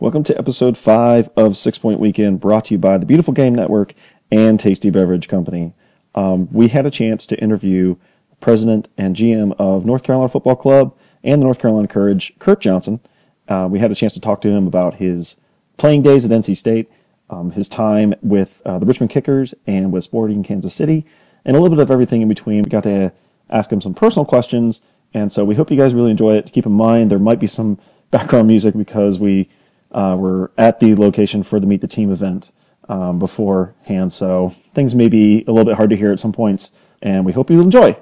Welcome to episode five of Six Point Weekend, brought to you by the Beautiful Game Network and Tasty Beverage Company. Um, we had a chance to interview president and GM of North Carolina Football Club and the North Carolina Courage, Kurt Johnson. Uh, we had a chance to talk to him about his playing days at NC State, um, his time with uh, the Richmond Kickers and with Sporting Kansas City, and a little bit of everything in between. We got to ask him some personal questions, and so we hope you guys really enjoy it. Keep in mind there might be some background music because we uh, were at the location for the Meet the Team event um, beforehand, so things may be a little bit hard to hear at some points, and we hope you enjoy.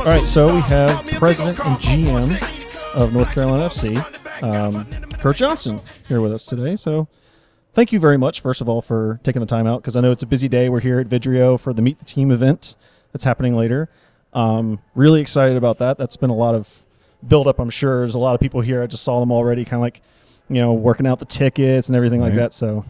All right, so we have president and GM of North Carolina FC, um, Kurt Johnson, here with us today. So thank you very much, first of all, for taking the time out because I know it's a busy day. We're here at Vidrio for the Meet the Team event that's happening later. Um, really excited about that. That's been a lot of build up, I'm sure. There's a lot of people here. I just saw them already, kind of like, you know, working out the tickets and everything like that. So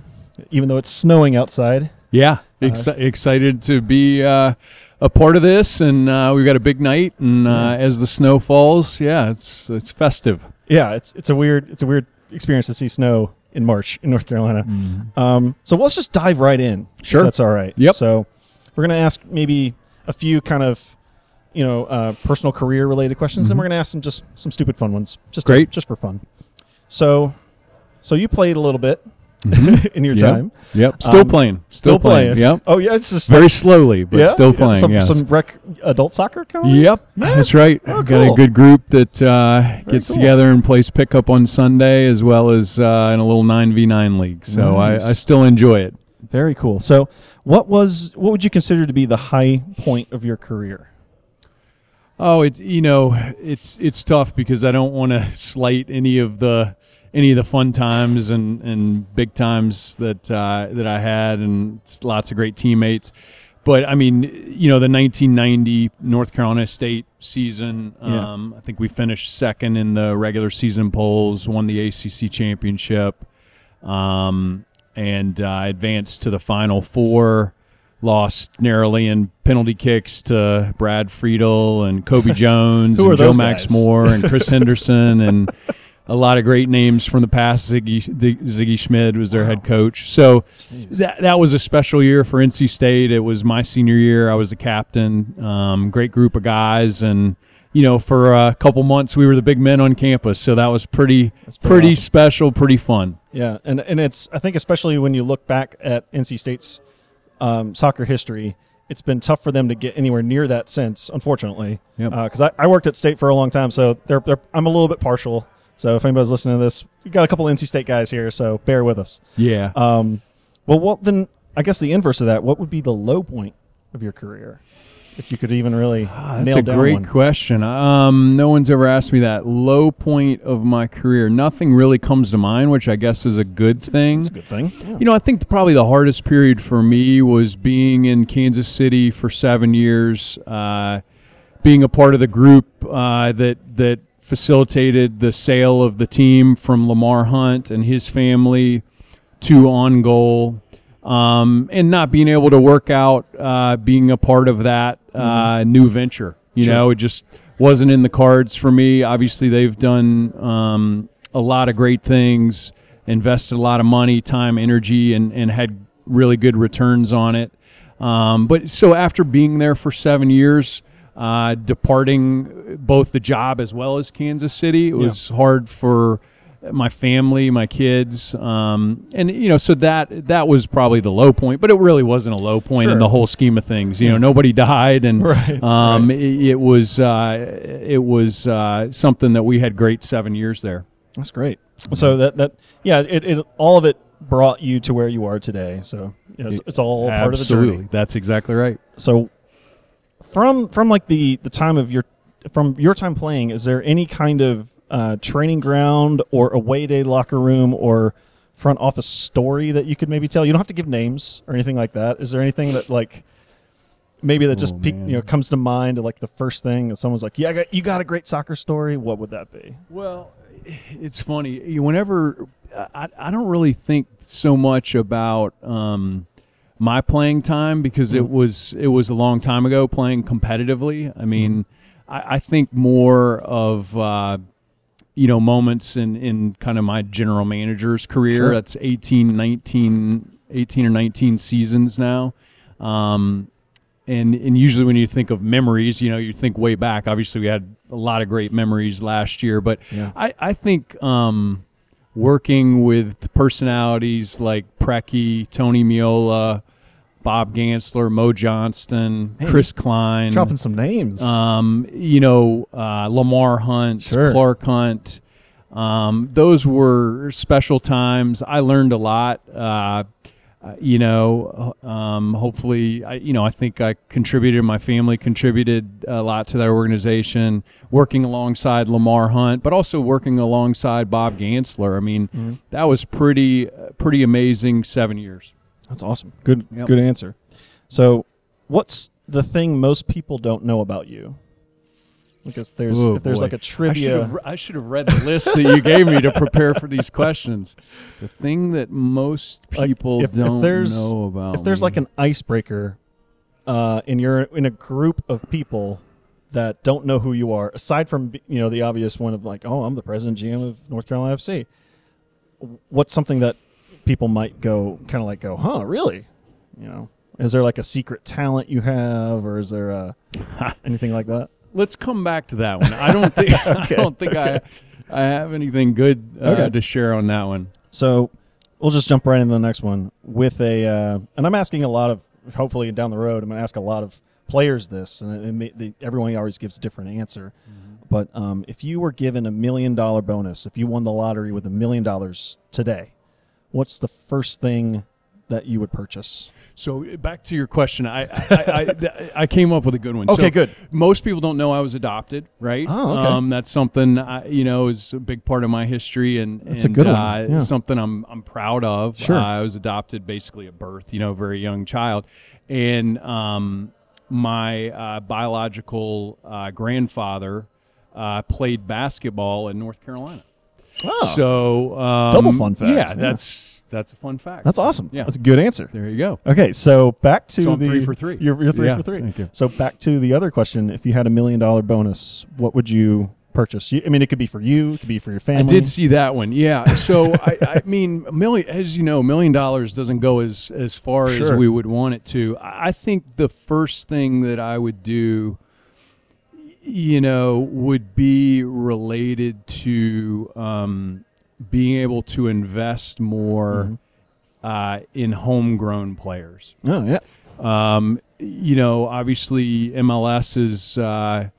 even though it's snowing outside, Yeah, exci- excited to be uh, a part of this, and uh, we've got a big night. And uh, as the snow falls, yeah, it's it's festive. yeah, it's it's a weird it's a weird experience to see snow in March in North Carolina. Um, so let's just dive right in. if Sure. that's all right. Yep. So we're gonna ask maybe a few kind of you know uh, personal career related questions, and we're gonna ask some just some stupid fun ones, just to- Mm-hmm. Great. just for fun. So, so you played a little bit in your Mm-hmm. Yep. time. Yep, still Um, playing, Still playing. Yep, Oh yeah, it's just very like- slowly, but yeah? still Yeah, playing. Some, yes. some rec adult soccer coming. Yep, that's right. Oh, Got cool. a good group that uh, gets cool. together and plays pickup on Sunday, as well as uh, in a little nine v nine league. So Nice. I, I still enjoy it. Very cool. So, what was what would you consider to be the high point of your career? Oh, it's you know, it's it's tough because I don't want to slight any of the any of the fun times and, and big times that uh, that I had, and lots of great teammates. But I mean, you know, the 1990 North Carolina State season. Yeah. Um, I think we finished second in the regular season polls, won the ACC championship, um, and uh, advanced to the Final Four lost narrowly in penalty kicks to Brad Friedel and Cobi Jones and Joe Max? Moore and Chris Henderson and a lot of great names from the past. Sigi, the, Sigi Schmid was their head coach. So that, that was a special year for NC State. It was my senior year. I was the captain. Um, great group of guys. And, you know, for a couple months, we were the big men on campus. So that was pretty, pretty pretty awesome. special, pretty fun. Yeah, and and it's I think especially when you look back at NC State's um, soccer history, it's been tough for them to get anywhere near that since, unfortunately. Yep. Because I, I worked at State for a long time, so they're, they're I'm a little bit partial. So if anybody's listening to this, we've got a couple NC State guys here, so bear with us. Yeah. Um, well, what then? I guess the inverse of that. What would be the low point of your career, if you could even really Ah, That's a great one? question. Um, no one's ever asked me that. Low point of my career. Nothing really comes to mind, which I guess is a good thing. It's a good thing. Yeah. You know, I think probably the hardest period for me was being in Kansas City for seven years, uh, being a part of the group uh, that that facilitated the sale of the team from Lamar Hunt and his family to OnGoal, um, and not being able to work out uh, being a part of that uh, new venture. You Sure. know, it just wasn't in the cards for me. Obviously, they've done um, a lot of great things, invested a lot of money, time, energy, and, and had really good returns on it. Um, but so after being there for seven years, uh, departing both the job as well as Kansas City, it was hard for my family, my kids, um, and you know, so that that was probably the low point. But it really wasn't a low point in the whole scheme of things. You know, nobody died, and Right, um, It, it was uh, it was uh, something that we had great seven years there. That's great. So that that yeah, it, it all of it brought you to where you are today. So you know, it's, it's all part of the journey. that's exactly right. So from from like the the time of your from your time playing, is there any kind of uh, training ground or away day locker room or front office story that you could maybe tell? You don't have to give names or anything like that. Is there anything that like maybe that just Oh, peak, you know comes to mind like the first thing that someone's like, "Yeah, I got, you got a great soccer story." What would that be? Well, it's funny. You- Whenever I, I don't really think so much about um, my playing time because it was it was a long time ago playing competitively. I mean, I, I think more of uh, you know moments in in kind of my general manager's career. Sure. That's 18, 19, 18 or 19 seasons now. Um, and and usually when you think of memories, you know, you think way back. Obviously, we had a lot of great memories last year, but Yeah. I I think um, working with personalities like Preki, Tony Meola, Bob Gansler, Mo Johnston, Hey, Chris Klein, Dropping some names. um, you know, uh, Lamar Hunt, Sure. Clark Hunt. Um, those were special times. I learned a lot. Uh, uh, you know, um, hopefully, I, you know, I think I contributed. My family contributed a lot to that organization. Working alongside Lamar Hunt, but also working alongside Bob Gansler. I mean, Mm-hmm. that was pretty, pretty amazing. Seven years. That's awesome. Good Yep. good answer. So, what's the thing most people don't know about you? Because if there's Oh, if there's boy. like a trivia, I should have read the list that you gave me to prepare for these questions. The thing that most Like, people if, don't if there's know about if there's me. like an icebreaker, uh, and you're in a group of people that don't know who you are, aside from you know the obvious one of like, oh, I'm the president GM of North Carolina FC. What's something that people might go kind of like go, huh, really? You know, is there like a secret talent you have, or is there a, anything like that? Let's come back to that one. I don't think Okay, I don't think I I have anything good uh, Okay. to share on that one. So we'll just jump right into the next one with a, uh, and I'm asking a lot of, hopefully down the road, I'm going to ask a lot of players this, and it may, the, everyone always gives a different answer. But um, if you were given a million dollar bonus, if you won the lottery with a million dollars today, what's the first thing that you would purchase? So uh, back to your question, I I, I, I, came up with a good one. Okay, So good. Most people don't know I was adopted, right? Oh, okay. Um, that's something I, you know is a big part of my history, and That's a good one, uh, yeah. Something I'm I'm proud of. Sure. Uh, I was adopted basically at birth, you know, very young child, and um, my uh, biological uh, grandfather uh, played basketball in North Carolina. Oh, So um, Double fun fact, Yeah, yeah. that's that's a fun fact. that's awesome. Yeah. That's a good answer. there you go. Okay, so back to So the three for three. You're, you're three Yeah, for three. thank you. So back to the other question: If you had a million dollar bonus, what would you purchase? You, I mean, it could be for you, it could be for your family. I did see that one. Yeah. So I, I mean, a million, as you know, a million dollars doesn't go as as far as we would want it to. I think the first thing that I would do, you know, would be related to um, being able to invest more uh, in homegrown players. Oh yeah. Um, you know, obviously MLS is, uh,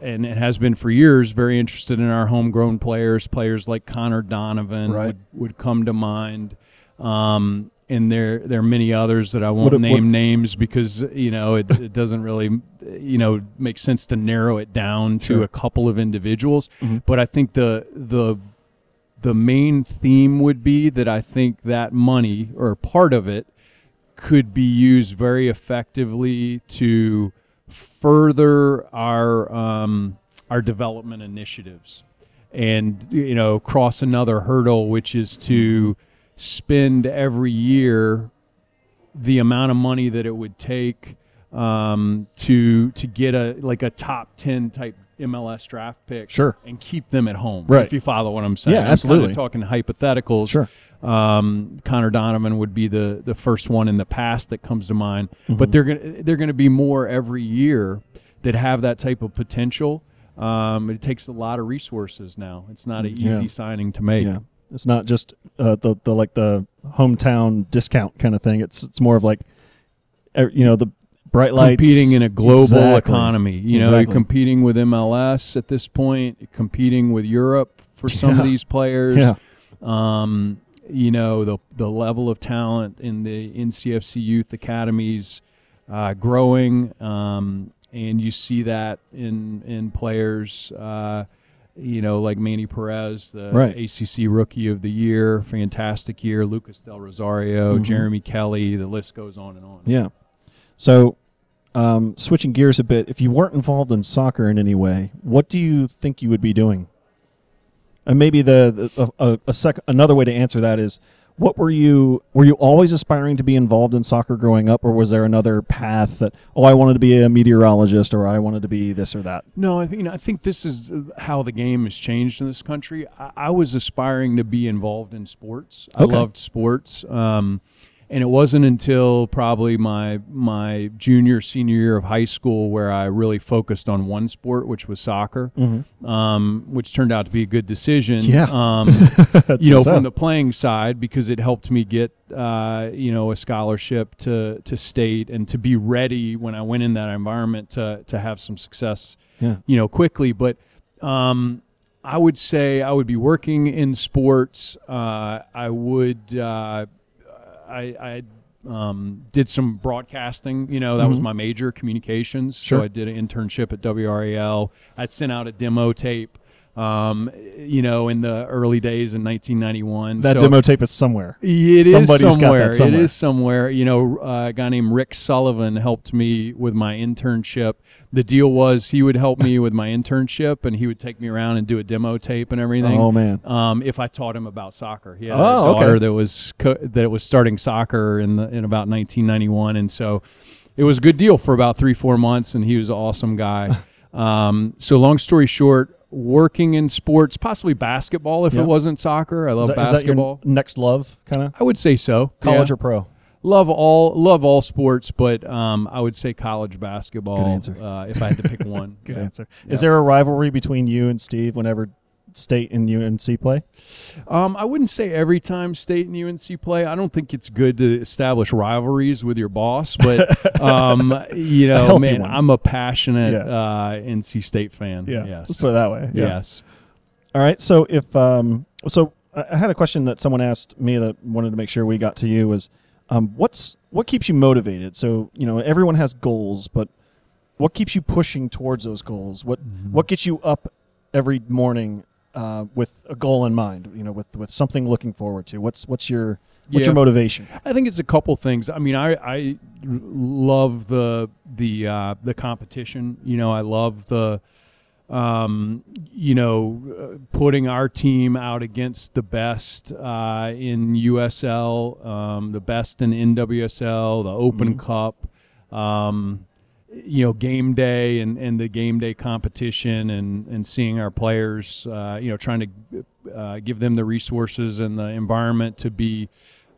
and it has been for years, very interested in our homegrown players. Players like Connor Donovan Right. would, would come to mind. Um, and there, there are many others that I won't What name what- names because you know it, it doesn't really, you know, make sense to narrow it down to Sure. a couple of individuals. Mhm. But I think the the the main theme would be that I think that money or part of it could be used very effectively to further our um, our development initiatives, and you know cross another hurdle, which is to spend every year the amount of money that it would take um, to to get a like a top ten type MLS draft pick, Sure. and keep them at home. Right. If you follow what I'm saying, Yeah, I'm absolutely. talking hypotheticals. Sure. Um, Connor Donovan would be the the first one in the past that comes to mind, Mm-hmm. but they're gonna they're gonna be more every year that have that type of potential. Um, it takes a lot of resources now. It's not an easy Yeah. signing to make. Yeah. It's not just uh, the the like the hometown discount kind of thing. It's it's more of like, you know, the bright lights competing in a global Exactly. economy. You know, Exactly. you're competing with MLS at this point, competing with Europe for some Yeah. of these players. Yeah. Um, you know, the the level of talent in the NCFC youth academies uh, growing, um, and you see that in in players. Uh, you know, like Manny Perez, the Right. ACC Rookie of the Year, fantastic year. Lucas Del Rosario, Mhm. Jeremy Kelly, the list goes on and on. Yeah. So um, switching gears a bit, if you weren't involved in soccer in any way, what do you think you would be doing? And maybe the, the a, a, a sec, another way to answer that is, what were you were you always aspiring to be involved in soccer growing up, or was there another path that oh I wanted to be a meteorologist or I wanted to be this or that? No, I think you know, I think this is uh, how the game has changed in this country. I, I was aspiring to be involved in sports. I loved sports, um, and it wasn't until probably my my junior senior year of high school where I really focused on one sport, which was soccer, um, which turned out to be a good decision. Yeah. um, you know, from the playing side because it helped me get uh, you know a scholarship to to state and to be ready when I went in that environment to to have some success. Yeah. You know, quickly, but. Um, I would say I would be working in sports. Uh, I would. Uh, I, I um, did some broadcasting. You know, that was my major, communications. Mm-hmm. Sure. So I did an internship at WRAL. I sent out a demo tape. Um, you know, in the early days in 1991. That So- demo tape is somewhere. it is Somebody's got that somewhere. somewhere. It is somewhere. You know, uh, a guy named Rick Sullivan helped me with my internship. The deal was he would help me with my internship, and he would take me around and do a demo tape and everything. Oh, man. Um, if I taught him about soccer, he had Oh, a daughter okay. that was co- that was starting soccer in the, in about 1991, and so it was a good deal for about three four months, and he was an awesome guy. um, so long story short. Working in sports, possibly basketball if Yeah. it wasn't soccer. I love that, is that your basketball. next love, kind of I would say so. college Yeah. or pro? love all love all sports, but um, I would say college basketball. Good answer. Uh, if I had to pick one, Good Yeah. answer. Is there a rivalry between you and Steve whenever State and UNC play? Um, I wouldn't say every time State and UNC play. I don't think it's good to establish rivalries with your boss, but um, you know, man, one. I'm a passionate Yeah. uh, NC State fan. Yeah, let's put it that way. Yeah. Yes. All right. So if um, so, I I had a question that someone asked me that wanted to make sure we got to you was, um, what's what keeps you motivated? So you know, everyone has goals, but what keeps you pushing towards those goals? What Mm-hmm. what gets you up every morning uh, with a goal in mind? You know, with with something looking forward to. What's what's your what's Yeah. your motivation? I think it's a couple things. I mean, I I love the the uh, the competition. You know, I love the um, you know uh, putting our team out against the best uh, in USL, um, the best in NWSL, the Open Cup. Um, you know, game day and, and the game day competition and, and seeing our players, uh, you know, trying to uh, give them the resources and the environment to be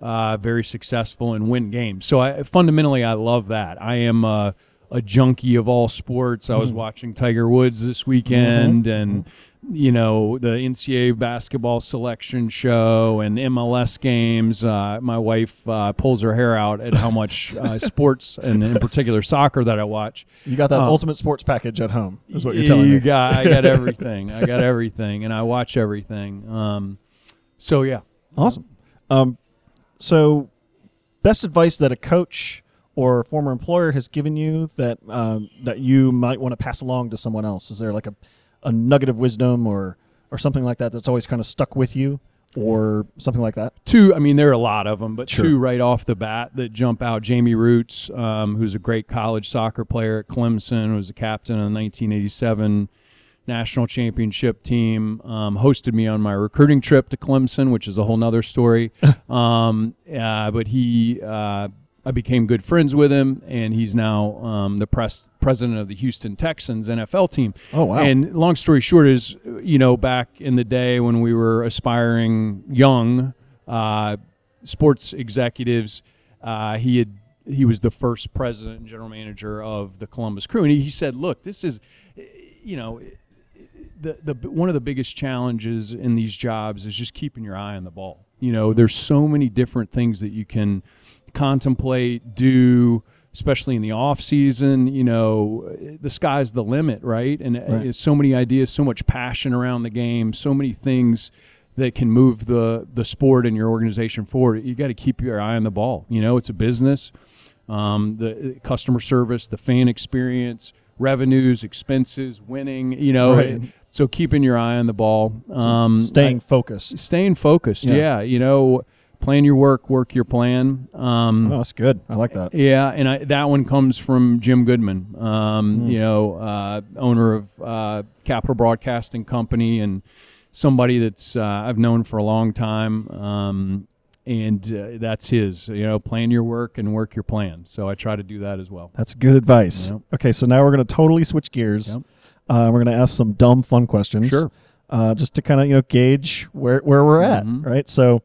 uh, very successful and win games. So I fundamentally I love that. I am uh, a junkie of all sports. I was watching Tiger Woods this weekend and you know the NCAA basketball selection show and MLS games. Uh, my wife uh, pulls her hair out at how much uh, sports and in particular soccer that I watch. You got that Um, ultimate sports package at home. Is what you're telling you me. got I got everything. I got everything, and I watch everything. Um, so yeah, Awesome. Um, so, best advice that a coach or a former employer has given you that um, that you might want to pass along to someone else? Is there like a, a nugget of wisdom or or something like that that's always kind of stuck with you, or something like that? two. I mean, there are a lot of them, but Sure. two right off the bat that jump out. Jamie Rootes, um, who's a great college soccer player at Clemson, was a captain of the 1987 national championship team. Um, hosted me on my recruiting trip to Clemson, which is a whole nother story. um, uh, but he. Uh, I became good friends with him, and he's now um, the press president of the Houston Texans NFL team. Oh, wow. And long story short is, you know, back in the day when we were aspiring young uh, sports executives, uh, he had he was the first president and general manager of the Columbus Crew, and he, he said, "Look, this is, you know." The, the one of the biggest challenges in these jobs is just keeping your eye on the ball. You know, there's so many different things that you can contemplate, do, especially in the off season. You know, the sky's the limit, right? And uh, Right. so many ideas, so much passion around the game, so many things that can move the the sport and your organization forward. You got to keep your eye on the ball. You know, it's a business. Um, the uh, customer service, the fan experience, revenues, expenses, winning. You know, Right. so keeping your eye on the ball. Um, Staying focused. staying focused Yeah. yeah. you know plan your work, work your plan. Um, Oh, that's good. I like that. yeah, and I, that one comes from Jim Goodmon, um, Hmm. you know, uh, owner of uh, Capital Broadcasting Company, and somebody that's uh, I've known for a long time. Um, and uh, that's his, you know, plan your work and work your plan. So I try to do that as well. That's good advice. Yep. Okay, so now we're going to totally switch gears. Yep. Uh, we're going to ask some dumb, fun questions. Sure. Uh, just to kind of you know gauge where where we're at, Mhm. right? So,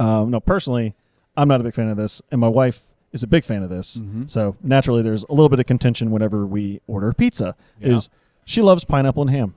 um, no, personally, I'm not a big fan of this, and my wife is a big fan of this. Mhm. So naturally, there's a little bit of contention whenever we order pizza. Yeah. Is she loves pineapple and ham?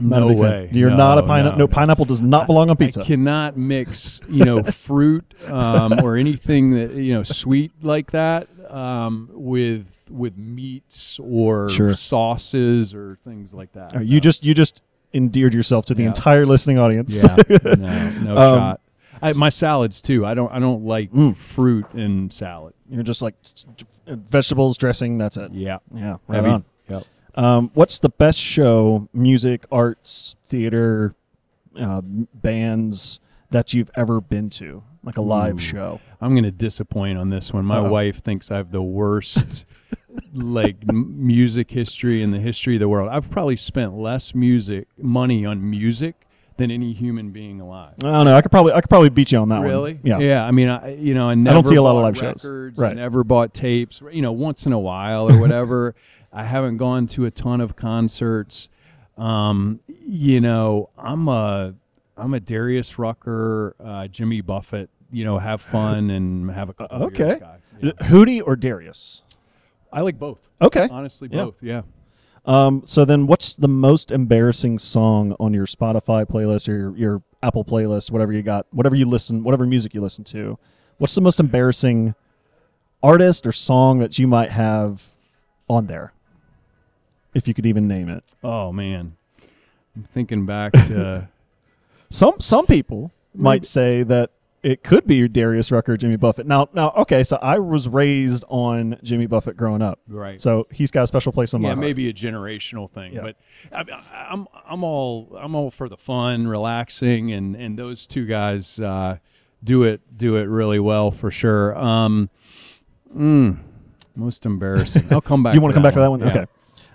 Not No big fan. way. You're No, not a pineapple. no, No, no. pineapple does not belong on pizza. I cannot mix, you know, fruit um, or anything that you know sweet like that um, with with meats or Sure. sauces or things like that. Right, you just you just endeared yourself to the Yeah. entire listening audience. yeah, no, no Um, shot. I, my salads too. I don't I don't like Mm. fruit in salad. You're just like s- s- vegetables, dressing. That's it. Yeah, Yeah, right Heavy. on. Yep. Um, what's the best show, music, arts, theater, uh, m- bands that you've ever been to? Like a live Ooh. show. I'm going to disappoint on this one. My Uh-oh. wife thinks I have the worst like m- music history in the history of the world. I've probably spent less music money on music than any human being alive. I don't know. I could probably I could probably beat you on that one. Really? Yeah. Yeah. I mean, I you know, I never don't see a lot of bought live shows. records, Right. I never bought tapes. You know, once in a while or whatever. I haven't gone to a ton of concerts. Um, you know, I'm a I'm a Darius Rucker, uh, Jimmy Buffett. You know, have fun and have a beers Okay. guy. Yeah. Hootie or Darius? I like both. Okay. Honestly, both. Yeah. Um, so then, what's the most embarrassing song on your Spotify playlist or your, your Apple playlist, whatever you got, whatever you listen, whatever music you listen to? What's the most embarrassing artist or song that you might have on there, if you could even name it? Oh man, I'm thinking back to. Some some people might say that it could be Darius Rucker, Jimmy Buffett. Now now okay, so I was raised on Jimmy Buffett growing up, Right. so he's got a special place in my yeah, heart. maybe a generational thing, Yeah. but I, I- I'm I'm all I'm all for the fun, relaxing, and and those two guys uh, do it do it really well for sure. Um, mm, most embarrassing. I'll come back. you want to come back to that one? Yeah. Okay.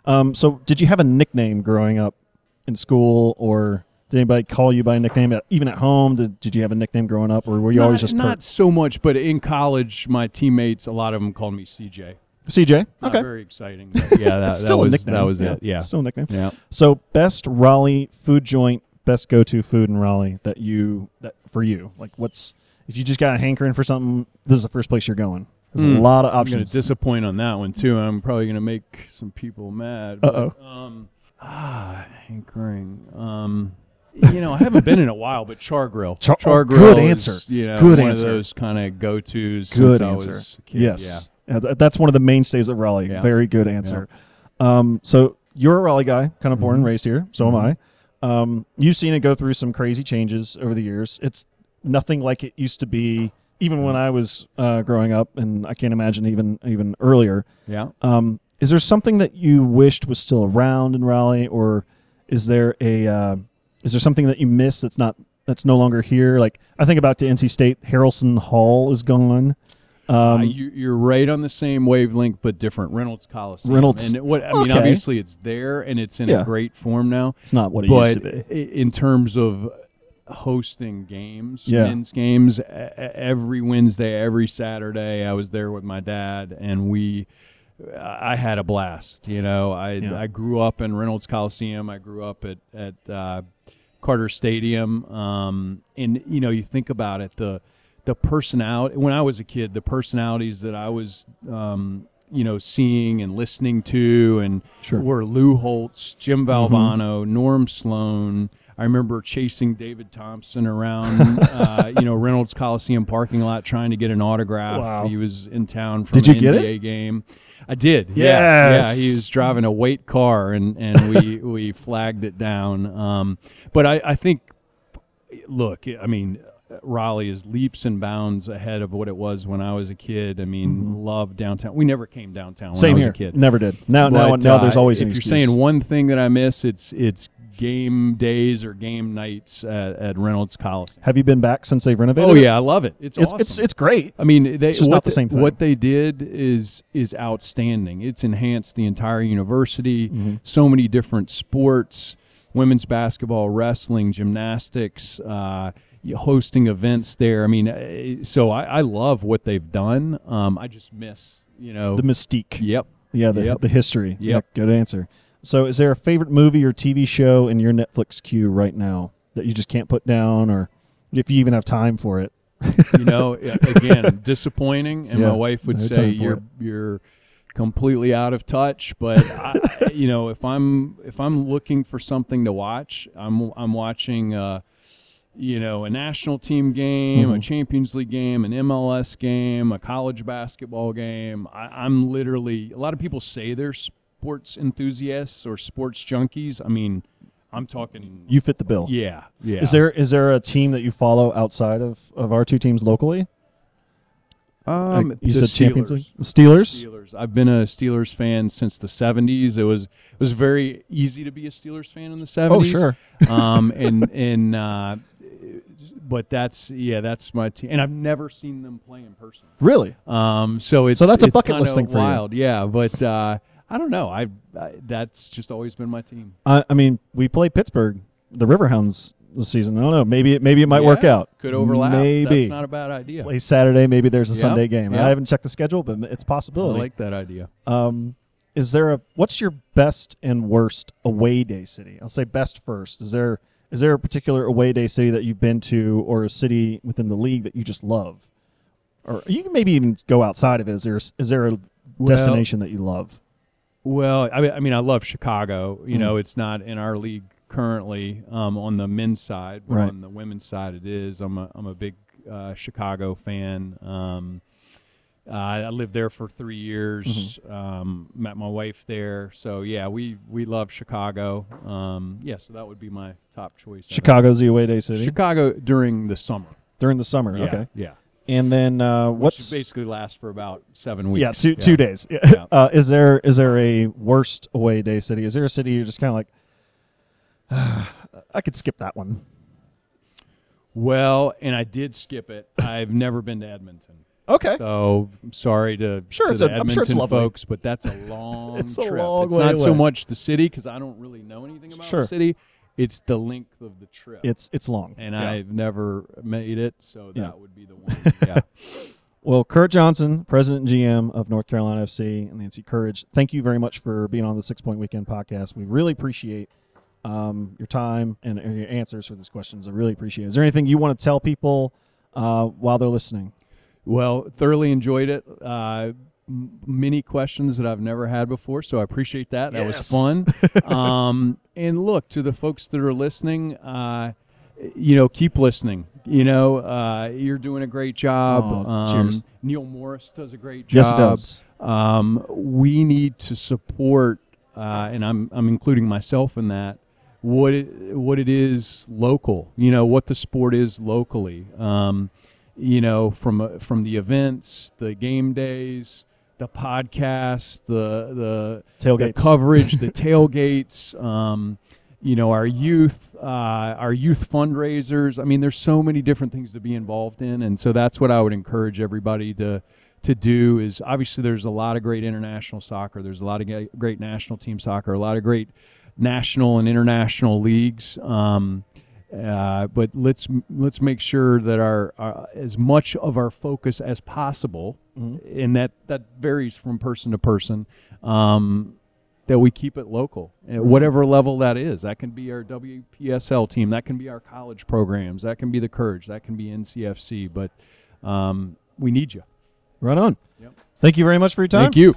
Um, so, did you have a nickname growing up in school, or did anybody call you by a nickname, even at home? Did, did you have a nickname growing up, or were you not, always just not Kurt? so much, but in college, my teammates, a lot of them called me CJ. CJ? Not Okay. very exciting. yeah, that, That's that still was a nickname. that was yeah. it. Yeah. Still a nickname. Yeah. So, best Raleigh food joint, best go to food in Raleigh that you, that for you. Like, what's, if you just got a hankering for something, this is the first place you're going. There's a Hmm. lot of options. I'm going to disappoint on that one too. I'm probably going to make some people mad. Uh-oh. But, um, ah, hankering. Um, you know, I haven't been in a while, but Char Grill. Char- oh, Char good Grill answer. Is, you know, Good one answer. of those kind of go tos. good answer. I was a kid. Yes. Th- That's one of the mainstays of Raleigh. Yeah. Very good answer. Um, so you're a Raleigh guy, kind of born and Mhm. raised here. So am I. Um, you've seen it go through some crazy changes over the years. It's nothing like it used to be, even when I was uh, growing up, and I can't imagine even even earlier. Yeah. Um, is there something that you wished was still around in Raleigh, or is there a uh, is there something that you miss that's not that's no longer here? Like I think about to NC State, Harrelson Hall is gone. Um, uh, you, you're right on the same wavelength, but different. Reynolds Coliseum. Reynolds- And it, what I mean, obviously, it's there and it's in Yeah. a great form now. it's not what it but used to be. in terms of hosting games, Yeah. men's games, every Wednesday, every Saturday, I was there with my dad, and we. I had a blast. You know, I Yeah. I grew up in Reynolds Coliseum. I grew up at at uh, Carter Stadium. Um, and you know, you think about it, the the personality. When I was a kid, the personalities that I was, um, you know, seeing and listening to, and Sure. were Lou Holtz, Jim Mm-hmm. Valvano, Norm Sloan. I remember chasing David Thompson around, uh, you know, Reynolds Coliseum parking lot trying to get an autograph. Wow. He was in town for Did an you get NBA game. I did. Yeah, Yes. yeah. He was driving a weight car, and and we we flagged it down. Um, but I I think, look, I mean. Raleigh is leaps and bounds ahead of what it was when I was a kid. I mean, love downtown. We never came downtown when Mm-hmm. Same I was here. a kid. Never did. Now, now, But, now uh, there's always if you're excuse. saying one thing that I miss, it's it's game days or game nights at, at Reynolds Coliseum. Have you been back since they've renovated? Oh yeah, I love it. It's it's awesome. it's it's great. I mean, they, It's not the they- same thing. What they did is is outstanding. It's enhanced the entire university. Mm-hmm. So many different sports: women's basketball, wrestling, gymnastics, uh, hosting events there. I mean, uh, so I, I love what they've done. Um, I just miss, you know, The mystique. yep. Yeah, the, Yep. the history. Yep. Yeah, good answer. So, is there a favorite movie or TV show in your Netflix queue right now that you just can't put down, or if you even have time for it? you know again disappointing and Yeah, my wife would no say you're it. you're completely out of touch but I, you know if i'm if i'm looking for something to watch i'm i'm watching uh you know a national team game a Mhm. champions league game an mls game a college basketball game I, i'm literally a lot of people say they're sports enthusiasts or sports junkies i mean i'm talking You fit the bill. yeah yeah Is there is there a team that you follow outside of, of our two teams locally? um, Like, you the said Champions Steelers. League. Steelers. Steelers. I've been a Steelers fan since the '70s. It was it was very easy to be a Steelers fan in the '70s. Oh, sure. um, and and uh, but that's yeah, that's my team. And I've never seen them play in person. Really? Um, so it's So that's a it's bucket list thing for you. wild. Yeah, but uh, I don't know. I, I that's just always been my team. I, I mean, we play Pittsburgh, the Riverhounds this season. I don't know. Maybe it maybe it might work out. Could overlap. Maybe that's not a bad idea. play Saturday. Maybe there's a Yep, Sunday game. yep. I haven't checked the schedule, but it's possibility. I like that idea. Um, is there a what's your best and worst away day city? I'll say best first. Is there is there a particular away day city that you've been to, or a city within the league that you just love, or you can maybe even go outside of it? Is there is there a Well- destination that you love? Well, I mean, I mean, I love Chicago. You Mhm. know, it's not in our league currently um, on the men's side, but Right. on the women's side, it is. I'm a I'm a big uh, Chicago fan. Um, uh, I lived there for three years. Mm-hmm. Um, met my wife there, so yeah, we we love Chicago. Um, yeah, so that would be my top choice. Chicago's the away day city Chicago during the summer. during the summer. Yeah, Okay, yeah. And then uh, Which what's basically lasts for about seven weeks. yeah two two days. Yeah. uh, is there is there a worst away day city? Is there a city you're just kind of like, I could skip that one. Well, and I did skip it. I've never been to Edmonton. Okay. So I'm sorry to, Sure, to it's the a- I'm Edmonton sure it's lovely. folks, but that's a long It's a trip. long it's way not so much the city because I don't really know anything about Sure. the city. It's the length of the trip. It's it's long. and Yeah. I've never made it, so that Yeah. would be the one. Yeah. Well, Kurt Johnson, President and GM of North Carolina FC, and NC Courage, thank you very much for being on the Six Point Weekend podcast. We really appreciate um, your time and, and your answers for these questions. I really appreciate it. Is there anything you want to tell people uh, while they're listening? Well, thoroughly enjoyed it. Uh, m- many questions that I've never had before, so I appreciate that. That was fun. um, and look to the folks that are listening. Uh, you know, keep listening. You know, uh, you're doing a great job. Aw, um, cheers. Neil Morris does a great job. Yes, it does. Um, we need to support, uh, and I'm I'm including myself in that. What it, what it is local, you know, what the sport is locally. Um, you know, from uh, from the events, the game days, the podcast, the the Tailgates. the coverage, the tailgates. Um, you know, our youth, uh, our youth fundraisers. I mean, there's so many different things to be involved in, and so that's what I would encourage everybody to to do. Is obviously there's a lot of great international soccer. There's a lot of great national team soccer. A lot of great national and international leagues. Um, uh, but let's let's make sure that our, our as much of our focus as possible, Mm-hmm. and that that varies from person to person. Um, that we keep it local, at whatever level that is. That can be our WPSL team. That can be our college programs. That can be the Courage. That can be NCFC. But um, we need you. Right on. Yep. Thank you very much for your time. Thank you.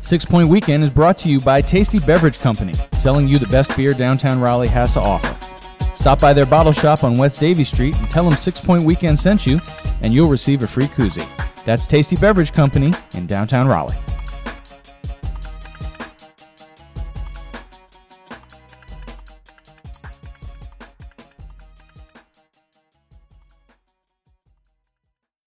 Six Point Weekend is brought to you by Tasty Beverage Company, selling you the best beer downtown Raleigh has to offer. Stop by their bottle shop on West Davie Street and tell them Six Point Weekend sent you, and you'll receive a free koozie. That's Tasty Beverage Company in downtown Raleigh.